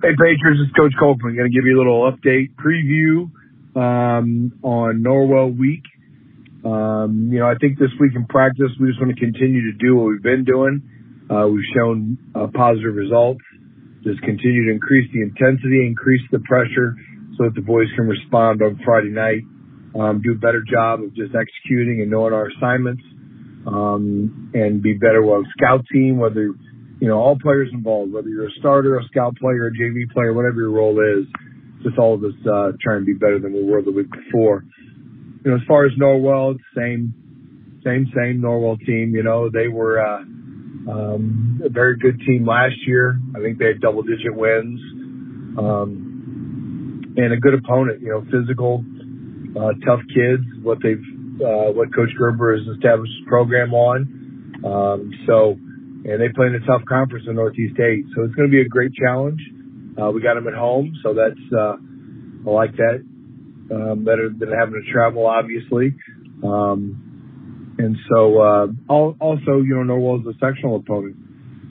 Hey, Patriots, it's Coach Kolkman. Going to give you a little update preview um, on Norwell week. Um, you know, I think this week in practice, we just want to continue to do what we've been doing. Uh, we've shown uh, positive results. Just continue to increase the intensity, increase the pressure so that the boys can respond on Friday night. Um, do a better job of just executing and knowing our assignments, um, and be better with scout team, whether, you know, all players involved, whether you're a starter, a scout player, a JV player, whatever your role is, just all of us, uh, trying to be better than we were the week before you know, as far as Norwell, same, same, same Norwell team. You know, they were uh, um, a very good team last year. I think they had double digit wins, um, and a good opponent. You know, physical, uh, tough kids. What they've, uh, what Coach Gerber has established his program on. Um, so, and they play in a tough conference in Northeast Eight. So it's going to be a great challenge. Uh, we got them at home, so that's uh, I like that um, better than having to travel, obviously. Um, and so, uh, also, you know, Norwell is a sectional opponent.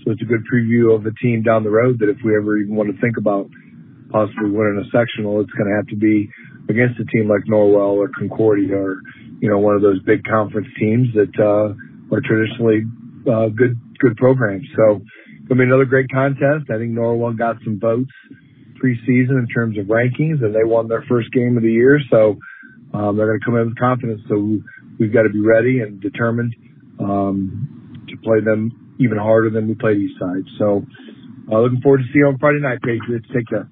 So it's a good preview of a team down the road that if we ever even want to think about possibly winning a sectional, it's going to have to be against a team like Norwell or Concordia or, you know, one of those big conference teams that, uh, are traditionally, uh, good, good programs. So it's to be another great contest. I think Norwell got some votes preseason in terms of rankings, and they won their first game of the year. So um, they're to come in with confidence. So we've got to be ready and determined um, to play them even harder than we played East Side. So uh, looking forward to see you on Friday night, Patriots. Take care.